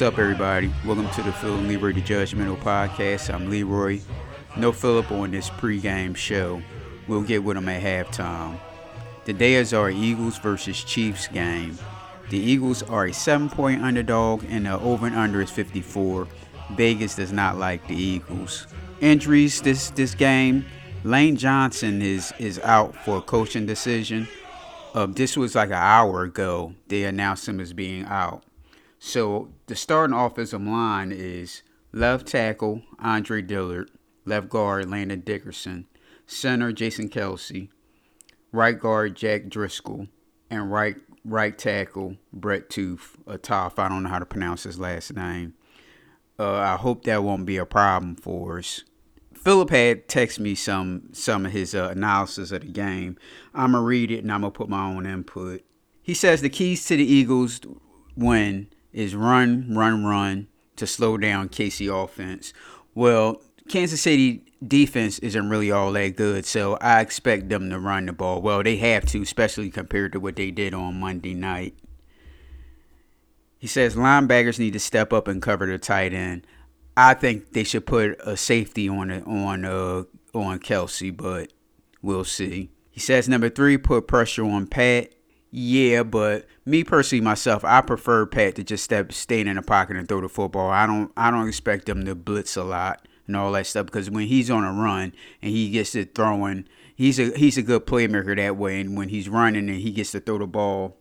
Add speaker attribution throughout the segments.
Speaker 1: What's up, everybody? Welcome to the Phil and Leroy the Judgmental Podcast. I'm Leroy. No Philip on this pregame show. We'll get with him at halftime. Today is our Eagles versus Chiefs game. The Eagles are a seven point underdog, and the over and under is 54. Vegas does not like the Eagles. Injuries this this game. Lane Johnson is is out for a coaching decision. Uh, this was like an hour ago. They announced him as being out. So the starting offensive line is left tackle Andre Dillard, left guard Landon Dickerson, center Jason Kelce, right guard Jack Driscoll, and right right tackle Brett Tooth, a tough. I don't know how to pronounce his last name. Uh, I hope that won't be a problem for us. Philip had text me some some of his uh, analysis of the game. I'm gonna read it and I'm gonna put my own input. He says the keys to the Eagles win is run, run, run to slow down KC offense. Well, Kansas City defense isn't really all that good, so I expect them to run the ball. Well, they have to, especially compared to what they did on Monday night. He says linebackers need to step up and cover the tight end. I think they should put a safety on it on uh on Kelce, but we'll see. He says number three, put pressure on Pat. Yeah, but me personally, myself, I prefer Pat to just step, stay in the pocket and throw the football. I don't, I don't expect them to blitz a lot and all that stuff because when he's on a run and he gets to throwing, he's a he's a good playmaker that way. And when he's running and he gets to throw the ball,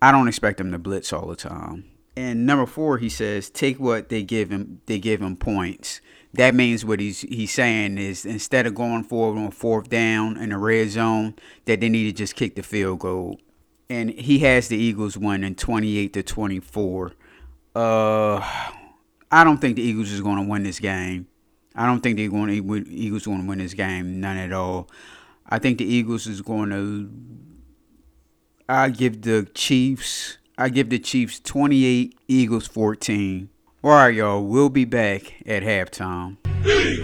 Speaker 1: I don't expect him to blitz all the time. And number four, he says, take what they give him. They give him points. That means what he's he's saying is instead of going forward on fourth down in the red zone, that they need to just kick the field goal. And he has the Eagles winning 28 to 24. Uh, I don't think the Eagles is going to win this game. I don't think they're going to Eagles going to win this game. None at all. I think the Eagles is going to. I give the Chiefs. I give the Chiefs 28, Eagles 14. All right, y'all. We'll be back at halftime. E-A-T-L-E-S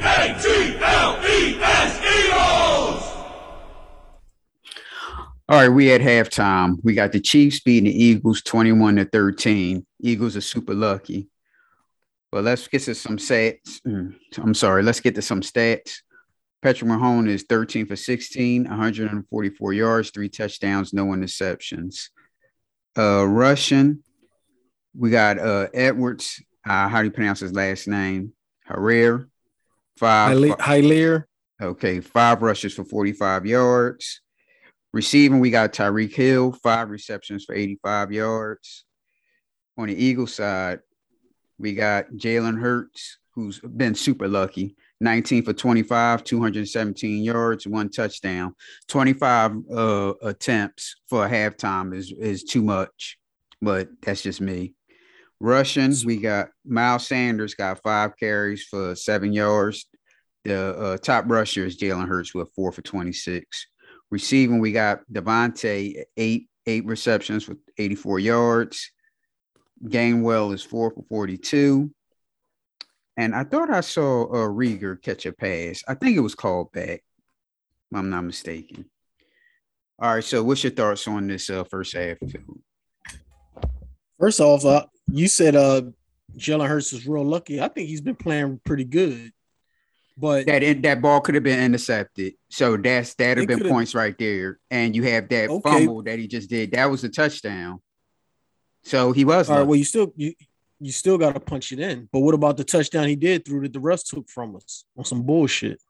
Speaker 1: Eagles! All right, we at halftime. We got the Chiefs beating the Eagles 21 to 13. Eagles are super lucky. But let's get to some stats. Mm, I'm sorry, let's get to some stats. Patrick Mahone is 13 for 16, 144 yards, three touchdowns, no interceptions. Uh, Russian, we got uh, Edwards. Uh, how do you pronounce his last name? Herrera. Five.
Speaker 2: Helaire.
Speaker 1: Okay, five rushes for 45 yards. Receiving, we got Tyreek Hill, five receptions for 85 yards. On the Eagle side, we got Jalen Hurts, who's been super lucky. 19 for 25, 217 yards, one touchdown. 25 uh, attempts for a halftime is, is too much, but that's just me. Russian, we got Miles Sanders got five carries for seven yards. The uh, top rusher is Jalen Hurts with four for 26. Receiving, we got DeVonta, eight eight receptions with 84 yards. Gainwell is four for 42. And I thought I saw uh, Reagor catch a pass. I think it was called back, I'm not mistaken. All right, so what's your thoughts on this uh, first half?
Speaker 2: First off, uh, you said uh, Jalen Hurts is real lucky. I think he's been playing pretty good. But
Speaker 1: that that ball could have been intercepted, so that's that'd have been points right there. And you have that okay. fumble that he just did. That was a touchdown. So he was.
Speaker 2: All right. Well, you still you you still got to punch it in. But what about the touchdown he did through that the rest took from us on some bullshit?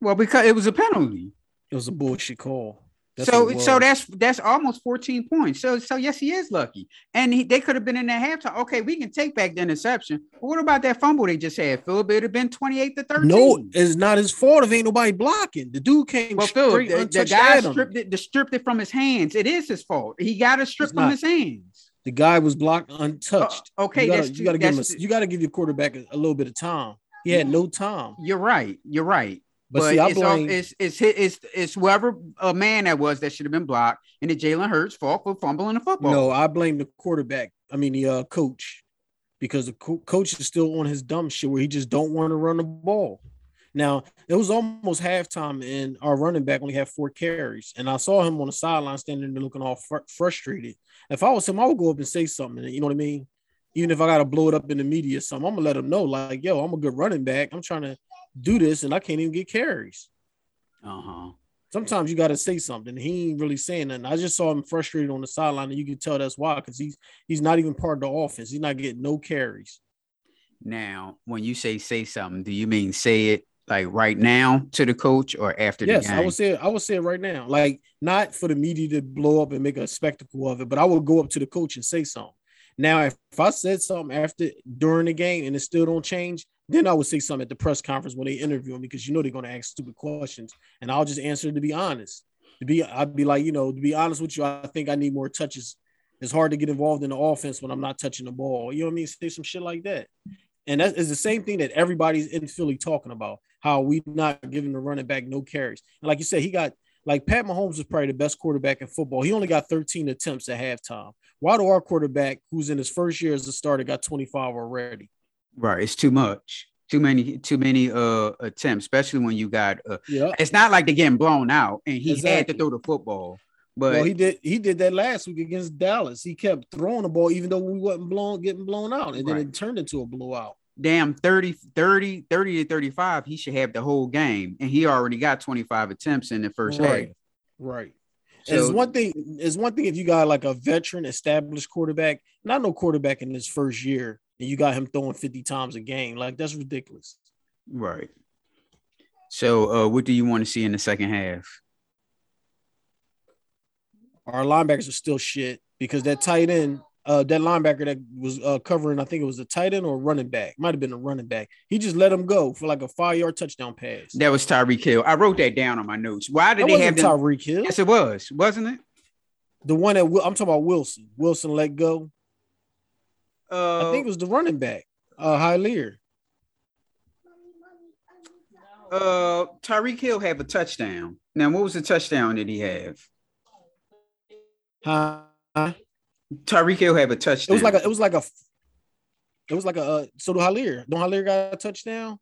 Speaker 1: Well, because it was a penalty.
Speaker 2: It was a bullshit call.
Speaker 1: That's so so that's that's almost 14 points. So so yes, he is lucky. And he, they could have been in that halftime. Okay, we can take back the interception. But what about that fumble they just had? Philip, it would have been 28 to 13.
Speaker 2: No, it's not his fault if ain't nobody blocking. The dude came well, straight
Speaker 1: Phil, the, the guy stripped it, the stripped it from his hands. It is his fault. He got it stripped from his hands.
Speaker 2: The guy was blocked untouched.
Speaker 1: Uh, okay,
Speaker 2: you gotta, you gotta give him a, you gotta give your quarterback a, a, little bit of time. He had no time.
Speaker 1: You're right. You're right. But, but see, I it's, blame, it's, it's it's it's whoever a man that was that should have been blocked, and the Jalen Hurts fault for fumbling the football.
Speaker 2: No, I blame the quarterback. I mean the uh, coach, because the co- coach is still on his dumb shit where he just don't want to run the ball. Now it was almost halftime, and our running back only had four carries, and I saw him on the sideline standing there looking all fr- frustrated. If I was him, I would go up and say something. You know what I mean? even if I gotta blow it up in the media, or something, I'm gonna let him know, like, yo, I'm a good running back. I'm trying to do this, and I can't even get carries.
Speaker 1: Uh huh.
Speaker 2: Sometimes you gotta say something. He ain't really saying nothing. I just saw him frustrated on the sideline, and you can tell that's why, because he's he's not even part of the offense. He's not getting no carries.
Speaker 1: Now, when you say say something, do you mean say it like right now to the coach or after
Speaker 2: yes,
Speaker 1: the game?
Speaker 2: I would say it, I would say it right now. Like not for the media to blow up and make a spectacle of it, but I would go up to the coach and say something. Now, if I said something after during the game and it still don't change, then I would say something at the press conference when they interview me because you know they're gonna ask stupid questions, and I'll just answer to be honest. To be, I'd be like, you know, to be honest with you, I think I need more touches. It's hard to get involved in the offense when I'm not touching the ball. You know what I mean? Say some shit like that. And that is the same thing that everybody's in Philly talking about. How we not giving the running back no carries. And like you said, he got like Pat Mahomes is probably the best quarterback in football. He only got 13 attempts at halftime. Why do our quarterback, who's in his first year as a starter, got 25 already?
Speaker 1: Right, it's too much. Too many, too many uh attempts, especially when you got. Uh,
Speaker 2: Yeah.
Speaker 1: it's not like they're getting blown out, and he had to throw the football. But
Speaker 2: well, he did. He did that last week against Dallas. He kept throwing the ball, even though we wasn't blown, getting blown out, and then it turned into a blowout.
Speaker 1: damn 30, 30, 30 to 35, he should have the whole game. And he already got 25 attempts in the first
Speaker 2: Right.
Speaker 1: half.
Speaker 2: Right.
Speaker 1: So,
Speaker 2: it's one thing. It's one thing if you got like a veteran, established quarterback, not no quarterback in his first year, and you got him throwing 50 times a game. Like that's ridiculous.
Speaker 1: right. So uh what do you want to see in the second half?
Speaker 2: Our linebackers are still shit because that tight end, uh, that linebacker that was uh, covering, I think it was a tight end or running back, might have been a running back. He just let him go for like a five yard touchdown pass.
Speaker 1: That was Tyreek Hill. I wrote that down on my notes. Why did
Speaker 2: That
Speaker 1: they have them?
Speaker 2: Tyreek Hill.
Speaker 1: Yes, it was, wasn't it?
Speaker 2: The one that I'm talking about Wilson. Wilson let go.
Speaker 1: Uh,
Speaker 2: I think it was the running back, uh, Helaire.
Speaker 1: uh Tyreek Hill have a touchdown. Now, what was the touchdown that he have?
Speaker 2: Huh?
Speaker 1: Tyreek Hill have a touchdown.
Speaker 2: It was like a. It was like a. It was like a. Uh, so do Helaire. Don't Helaire got a touchdown?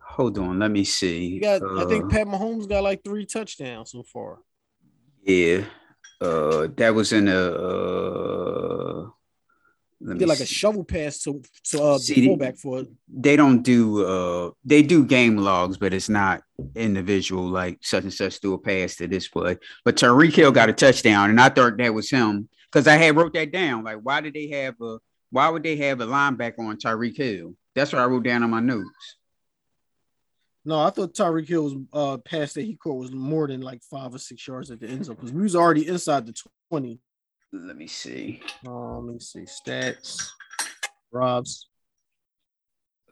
Speaker 1: Hold on, let me see.
Speaker 2: Got. I
Speaker 1: Uh,
Speaker 2: think Pat Mahomes got like three touchdowns so far.
Speaker 1: Yeah. Uh that was in a uh let
Speaker 2: did like a shovel pass to to uh,
Speaker 1: See,
Speaker 2: the fullback for it.
Speaker 1: they don't do uh they do game logs, but it's not individual like such and such do a pass to this play. But Tyreek Hill got a touchdown, and I thought that was him because I had wrote that down. Like, why did they have a why would they have a linebacker on Tyreek Hill? That's what I wrote down on my notes.
Speaker 2: No, I thought Tyreek Hill's uh pass that he caught was more than like five or six yards at the end zone because we was already inside the 20.
Speaker 1: Let me see.
Speaker 2: Um, let me see. Stats. Robs.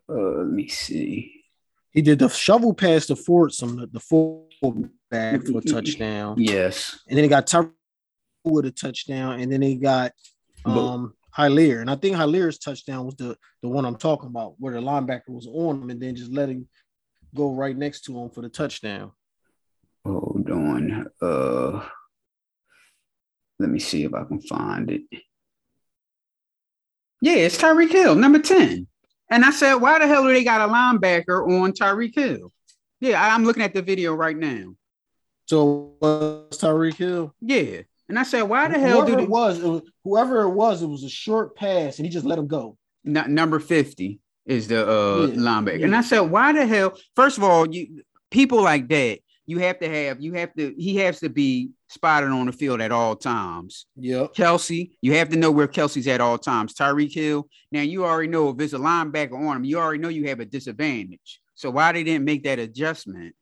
Speaker 1: Uh let me see.
Speaker 2: He did the shovel pass to Fordson, the, the fullback for a touchdown.
Speaker 1: Yes.
Speaker 2: And then he got Tyreek with a touchdown, and then he got um Helaire. And I think Helaire's touchdown was the the one I'm talking about, where the linebacker was on him and then just let him go right next to him for the touchdown.
Speaker 1: Hold on. Uh let me see if I can find it. Yeah, it's Tyreek Hill, number 10. And I said, why the hell do they got a linebacker on Tyreek Hill? Yeah, I'm looking at the video right now.
Speaker 2: So was Tyreek Hill?
Speaker 1: Yeah. And I said, why the hell do
Speaker 2: whoever
Speaker 1: they
Speaker 2: it was, it was whoever it was, it was a short pass, and he just let him go.
Speaker 1: N- number 50 is the uh
Speaker 2: Yeah,
Speaker 1: linebacker. And. I said, why the hell? First of all, you people like that, you have to have, you have to, he has to be spotted on the field at all times.
Speaker 2: Yep.
Speaker 1: Kelce, you have to know where Kelce's at all times. Tyreek Hill. Now you already know if there's a linebacker on him, you already know you have a disadvantage. So why they didn't make that adjustment?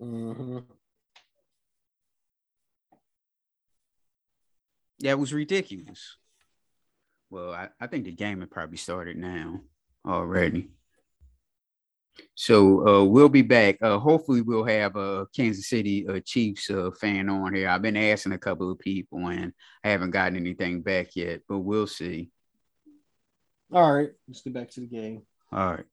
Speaker 2: hmm
Speaker 1: That was ridiculous. Well, I, I think the game had probably started now already. So uh, we'll be back. Uh, hopefully, we'll have a Kansas City uh, Chiefs uh, fan on here. I've been asking a couple of people, and I haven't gotten anything back yet, but we'll see.
Speaker 2: All right, let's get back to the game.
Speaker 1: All right.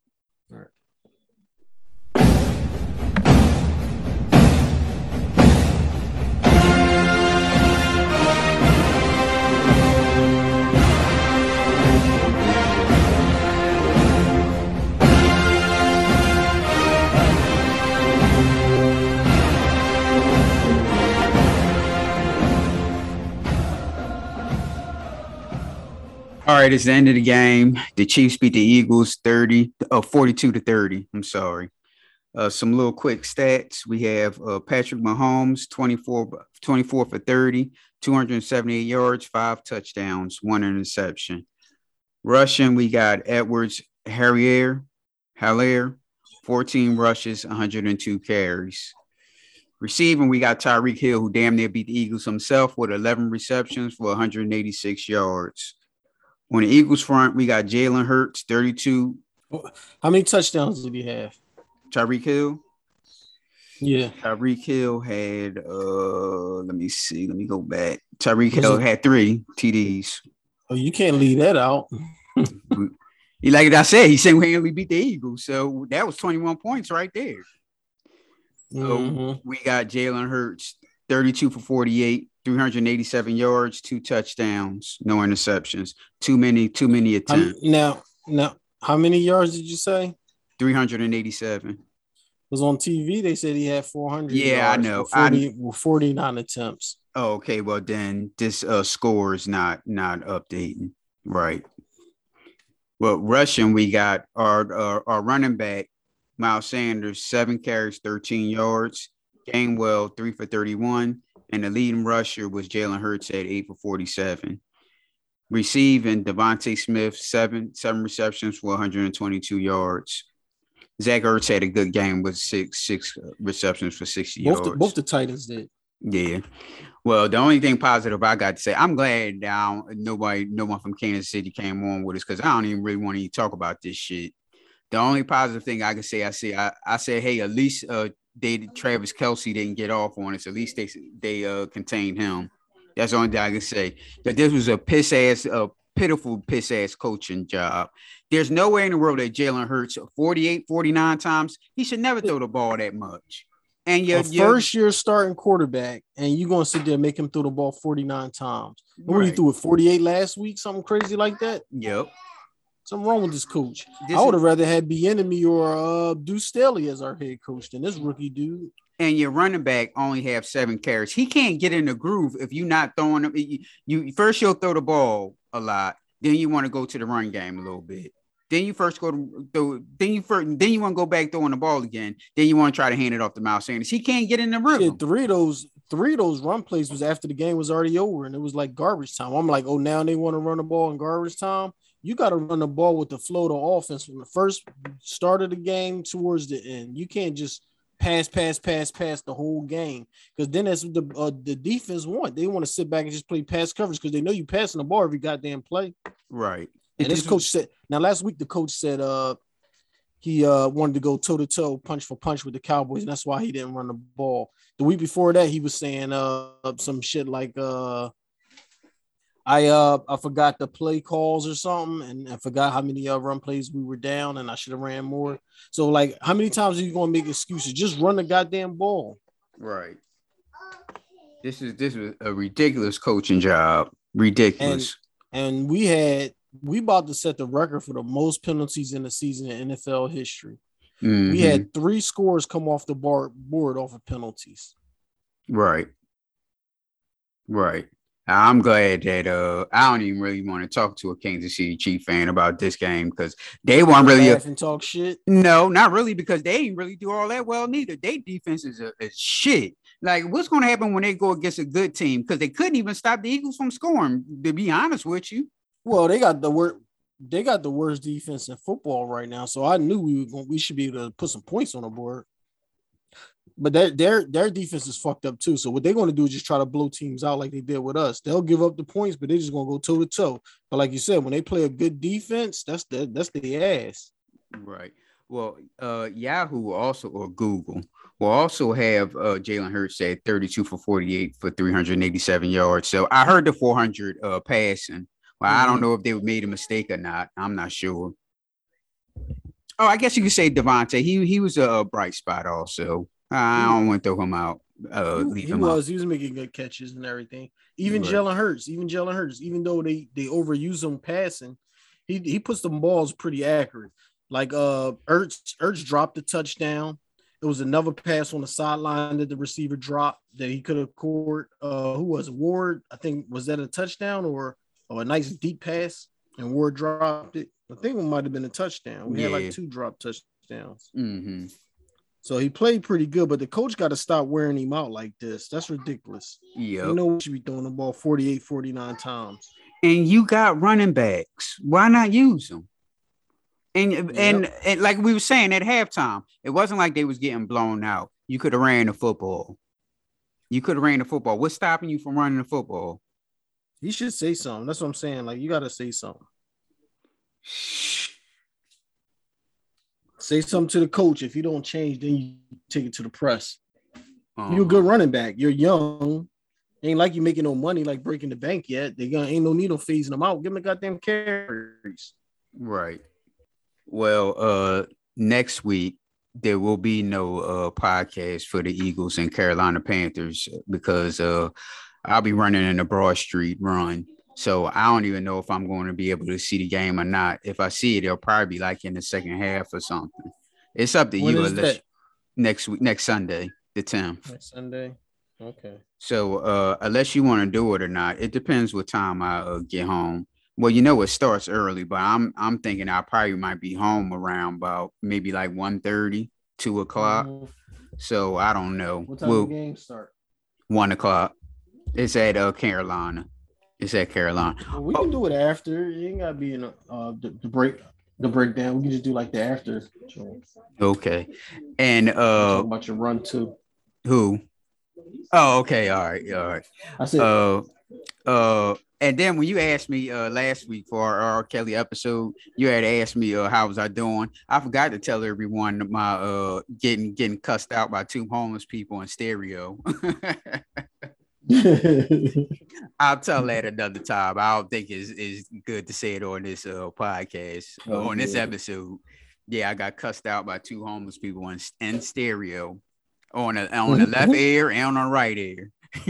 Speaker 1: Right, it's the end of the game. The Chiefs beat the Eagles 30, uh, 42 to 30. I'm sorry. Uh, some little quick stats. We have uh, Patrick Mahomes, 24, 24 for 30, 278 yards, five touchdowns, one interception. Russian, we got Edwards Harrier, Haller, 14 rushes, 102 carries. Receiving, we got Tyreek Hill, who damn near beat the Eagles himself with 11 receptions for 186 yards. On the Eagles front, we got Jalen Hurts, 32.
Speaker 2: How many touchdowns did he have?
Speaker 1: Tyreek Hill.
Speaker 2: Yeah.
Speaker 1: Tyreek Hill had uh let me see, let me go back. Tyreek Hill had three TDs.
Speaker 2: Oh, you can't leave that out.
Speaker 1: he like I said, he single-handedly beat the Eagles. So that was 21 points right there. Mm-hmm. So we got Jalen Hurts, 32 for 48, 387 yards, two touchdowns, no interceptions. Too many, too many attempts.
Speaker 2: Um, now, now, how many yards did you say?
Speaker 1: 387.
Speaker 2: Was on TV. They said he had 400.
Speaker 1: Yeah, I know.
Speaker 2: 40, I, 49 attempts.
Speaker 1: Oh, okay. Well, then this uh, score is not not updating, right? Well, rushing, we got our, our, our running back Miles Sanders, seven carries, 13 yards. Gainwell, three for 31. And the leading rusher was Jalen Hurts at eight for 47. Receiving DeVonta Smith, seven, seven receptions for 122 yards. Zach Ertz had a good game with six, six receptions for 60
Speaker 2: both
Speaker 1: yards.
Speaker 2: The, both the Titans did.
Speaker 1: Yeah. Well, the only thing positive I got to say, I'm glad now nobody, no one from Kansas City came on with us because I don't even really want to talk about this shit. The only positive thing I can say, I say, I, I say, hey, at least uh, they Travis Kelce didn't get off on us. At least they they uh contained him. That's the only thing I can say. That this was a piss ass, a pitiful piss ass coaching job. There's no way in the world that Jalen Hurts 48, 49 times. He should never throw the ball that much. And your
Speaker 2: first year starting quarterback, and you're gonna sit there and make him throw the ball 49 times. Right. What you threw it 48 last week, something crazy like that?
Speaker 1: Yep.
Speaker 2: Something wrong with this coach. This I would have rather had Bieniemy or uh, Deuce Staley as our head coach than this rookie dude.
Speaker 1: And your running back only have seven carries. He can't get in the groove if you're not throwing. You, you first you'll throw the ball a lot, then you want to go to the run game a little bit. Then you first go to throw, then you first, then you want to go back throwing the ball again. Then you want to try to hand it off to Miles Sanders. He can't get in the rhythm.
Speaker 2: Shit, three of those three of those run plays was after the game was already over and it was like garbage time. I'm like, oh, now they want to run the ball in garbage time you got to run the ball with the flow of offense from the first start of the game towards the end. You can't just pass, pass, pass, pass the whole game because then that's what the uh, the defense want. They want to sit back and just play pass coverage because they know you're passing the ball every goddamn play.
Speaker 1: Right.
Speaker 2: And this coach said now last week the coach said uh he uh wanted to go toe to toe, punch for punch with the Cowboys, and that's why he didn't run the ball. The week before that, he was saying uh some shit like uh I uh I forgot the play calls or something, and I forgot how many uh, run plays we were down, and I should have ran more. So like, how many times are you gonna make excuses? Just run the goddamn ball.
Speaker 1: Right. This is this is a ridiculous coaching job. Ridiculous.
Speaker 2: And, and we had we about to set the record for the most penalties in the season in NFL history. Mm-hmm. We had three scores come off the bar, board off of penalties.
Speaker 1: Right. Right. I'm glad that uh I don't even really want to talk to a Kansas City Chief fan about this game because they weren't really
Speaker 2: a, and talk shit.
Speaker 1: No, not really because they didn't really do all that well neither. Their defense is, a, is shit. Like what's going to happen when they go against a good team because they couldn't even stop the Eagles from scoring. To be honest with you.
Speaker 2: Well, they got the worst. They got the worst defense in football right now, so I knew we were going, we should be able to put some points on the board but their their their defense is fucked up too. So what they're going to do is just try to blow teams out like they did with us. They'll give up the points, but they're just going to go toe to toe. But like you said, when they play a good defense, that's the that's the ass.
Speaker 1: Right. Well, uh, Yahoo also or Google will also have uh, Jalen Hurts at 32 for 48 for 387 yards. So I heard the 400 uh, passing. Well, mm-hmm. I don't mm-hmm. know if they made a mistake or not. I'm not sure. Oh, I guess you could say DeVonta. He he was a bright spot also. I don't want to throw him out. Uh,
Speaker 2: he, he was. Out. He was making good catches and everything. Even. Jalen Hurts. Even Jalen Hurts. Even though they they overuse him passing, he he puts the balls pretty accurate. Like uh, Ertz Ertz dropped the touchdown. It was another pass on the sideline that the receiver dropped that he could have caught. Uh, who was it? Ward? I think was that a touchdown or, or a nice deep pass? and Ward dropped it. I think it might have been a touchdown. We had like two drop touchdowns.
Speaker 1: Mm-hmm.
Speaker 2: So he played pretty good, but the coach got to stop wearing him out like this. That's ridiculous.
Speaker 1: Yeah.
Speaker 2: You know we should be throwing the ball 48, 49 times.
Speaker 1: and you got running backs. Why not use them? And, and and like we were saying at halftime, it wasn't like they was getting blown out. You could have ran the football. You could have ran the football. What's stopping you from running the football?
Speaker 2: He should say something. That's what I'm saying. Like you got to say something. Say something to the coach. If you don't change, then you take it to the press.
Speaker 1: Uh-huh.
Speaker 2: You're a good running back. You're young. Ain't like you making no money, like breaking the bank yet. They gonna ain't no need of phasing them out. Give them the goddamn carries.
Speaker 1: Right. Well, uh next week there will be no uh podcast for the Eagles and Carolina Panthers because uh I'll be running in the Broad Street run. So I don't even know if I'm going to be able to see the game or not. If I see it, it'll probably be like in the second half or something. It's up to
Speaker 2: When
Speaker 1: you unless-
Speaker 2: that?
Speaker 1: next week, next Sunday, the 10th.
Speaker 2: Next Sunday. Okay.
Speaker 1: So uh unless you want to do it or not, it depends what time I uh, get home. Well, you know it starts early, but I'm I'm thinking I probably might be home around about maybe like 1 2 o'clock. So I don't know.
Speaker 2: What time
Speaker 1: well,
Speaker 2: the game start?
Speaker 1: one o'clock. It's at uh Carolina. It's at Carolina.
Speaker 2: Well, we can do it after. You ain't gotta be in a, uh the, the break the breakdown. We can just do like the after.
Speaker 1: Okay. And uh
Speaker 2: about your run too.
Speaker 1: who? Oh, okay. All right. All right.
Speaker 2: I said
Speaker 1: uh uh and then when you asked me uh last week for our R. Kelly episode, you had asked me uh how was I doing. I forgot to tell everyone my uh getting getting cussed out by two homeless people in stereo. I'll tell that another time. I don't think it's, it's good to say it on this uh podcast
Speaker 2: Oh,
Speaker 1: on this
Speaker 2: yeah.
Speaker 1: episode. Yeah, I got cussed out by two homeless people in, in stereo on the on the left ear and on the right ear.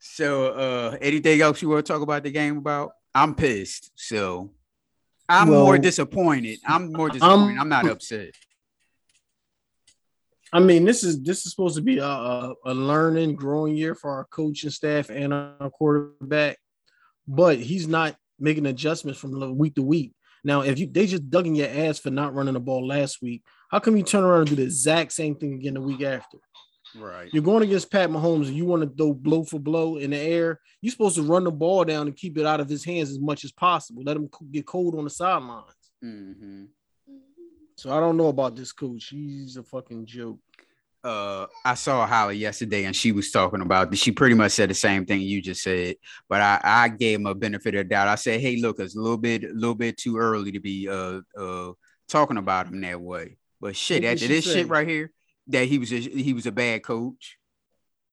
Speaker 1: so uh anything else you want to talk about the game about? I'm pissed. So I'm more disappointed. I'm more disappointed. I'm, not
Speaker 2: I'm-
Speaker 1: upset.
Speaker 2: I mean, this is this is supposed to be a, a, a learning, growing year for our coaching staff and our quarterback, but he's not making adjustments from week to week. Now, if you they just dug in your ass for not running the ball last week, how come you turn around and do the exact same thing again the week after?
Speaker 1: Right.
Speaker 2: You're going against Pat Mahomes and you want to throw blow for blow in the air. You're supposed to run the ball down and keep it out of his hands as much as possible. Let him get cold on the sidelines.
Speaker 1: hmm
Speaker 2: So I don't know about this coach. He's a fucking joke.
Speaker 1: uh I saw Holly yesterday and she was talking about she pretty much said the same thing you just said, but I, I gave him a benefit of the doubt. I said, hey, look, it's a little bit a little bit too early to be uh uh talking about him that way. But shit, after this
Speaker 2: say?
Speaker 1: shit right here, that he was a, he was a bad coach.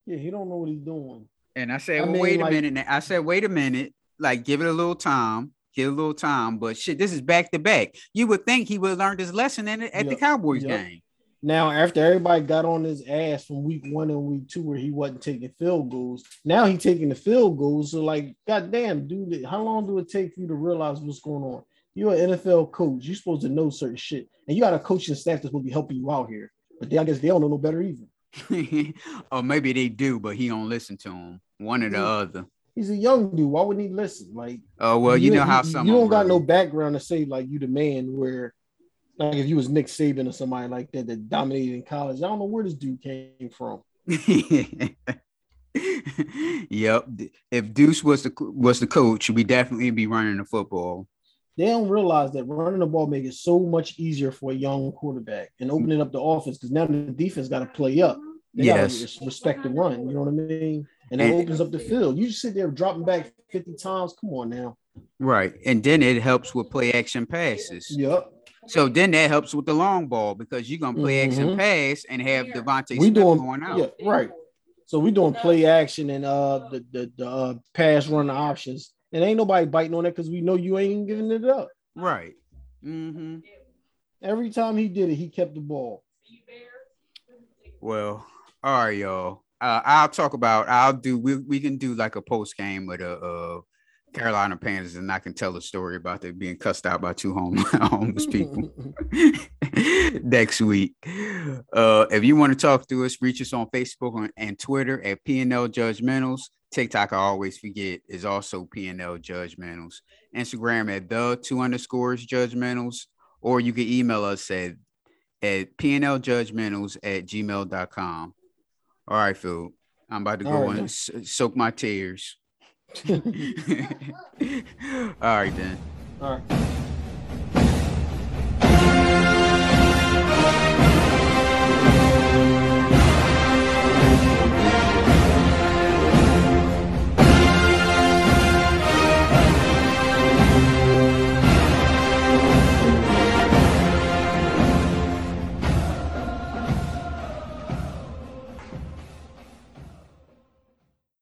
Speaker 2: Yeah, he don't know what he's doing.
Speaker 1: And I said,
Speaker 2: I
Speaker 1: well,
Speaker 2: mean,
Speaker 1: wait a minute. I said, wait a minute. Like, give it a little time. Give a little time. But shit, this is back to back. You would think he would have learned his lesson in at the Cowboys
Speaker 2: yep.
Speaker 1: game.
Speaker 2: Now, after everybody got on his ass from week one and week two, where he wasn't taking field goals, now he taking the field goals. So, like, goddamn, dude, how long do it take for you to realize what's going on? You're an NFL coach. You're supposed to know certain shit, and you got a coaching staff that's supposed to be helping you out here. But they, I guess they don't know no better either.
Speaker 1: or oh, maybe they do, but he don't listen to him. One or the
Speaker 2: Yeah.
Speaker 1: other.
Speaker 2: He's a young dude. Why wouldn't he listen? Like,
Speaker 1: Oh well, you, know how some
Speaker 2: you don't got no background to say like you the man. Where like if you was Nick Saban or somebody like that that dominated in college, I don't know where this dude came from.
Speaker 1: yep. If Deuce was the was the coach, we definitely be running the football.
Speaker 2: They don't realize that running the ball makes it so much easier for a young quarterback and opening up the offense because now the defense got to play up. They
Speaker 1: Yes.
Speaker 2: respect the run. You know what I mean? And it
Speaker 1: And-
Speaker 2: opens up the field. You just sit there dropping back 50 times. Come on now.
Speaker 1: Right. And then it helps with play action passes.
Speaker 2: Yep.
Speaker 1: So then that helps with the long ball because you're gonna play action
Speaker 2: Mhm.
Speaker 1: pass and have DeVonta
Speaker 2: we
Speaker 1: Smith
Speaker 2: doing
Speaker 1: going out.
Speaker 2: yeah right so we're doing play action and uh the the, the uh, pass run options and ain't nobody biting on that because we know you ain't giving it up
Speaker 1: Right. Mm-hmm.
Speaker 2: every time he did it he kept the ball
Speaker 1: Well, all right, y'all. Uh, I'll talk about. I'll do. We we can do like a post game with a uh, Carolina Panthers, and I can tell a story about them being cussed out by two home, homeless people next week. Uh, if you want to talk to us, reach us on Facebook and Twitter at PNL Judgmentals. TikTok, I always forget, is also PNL Judgmentals. Instagram at the two underscores judgmentals, or you can email us at at pnljudgmentals at gmail.com. All right, Phil. I'm about to go right. and soak my tears. All right, then. All right.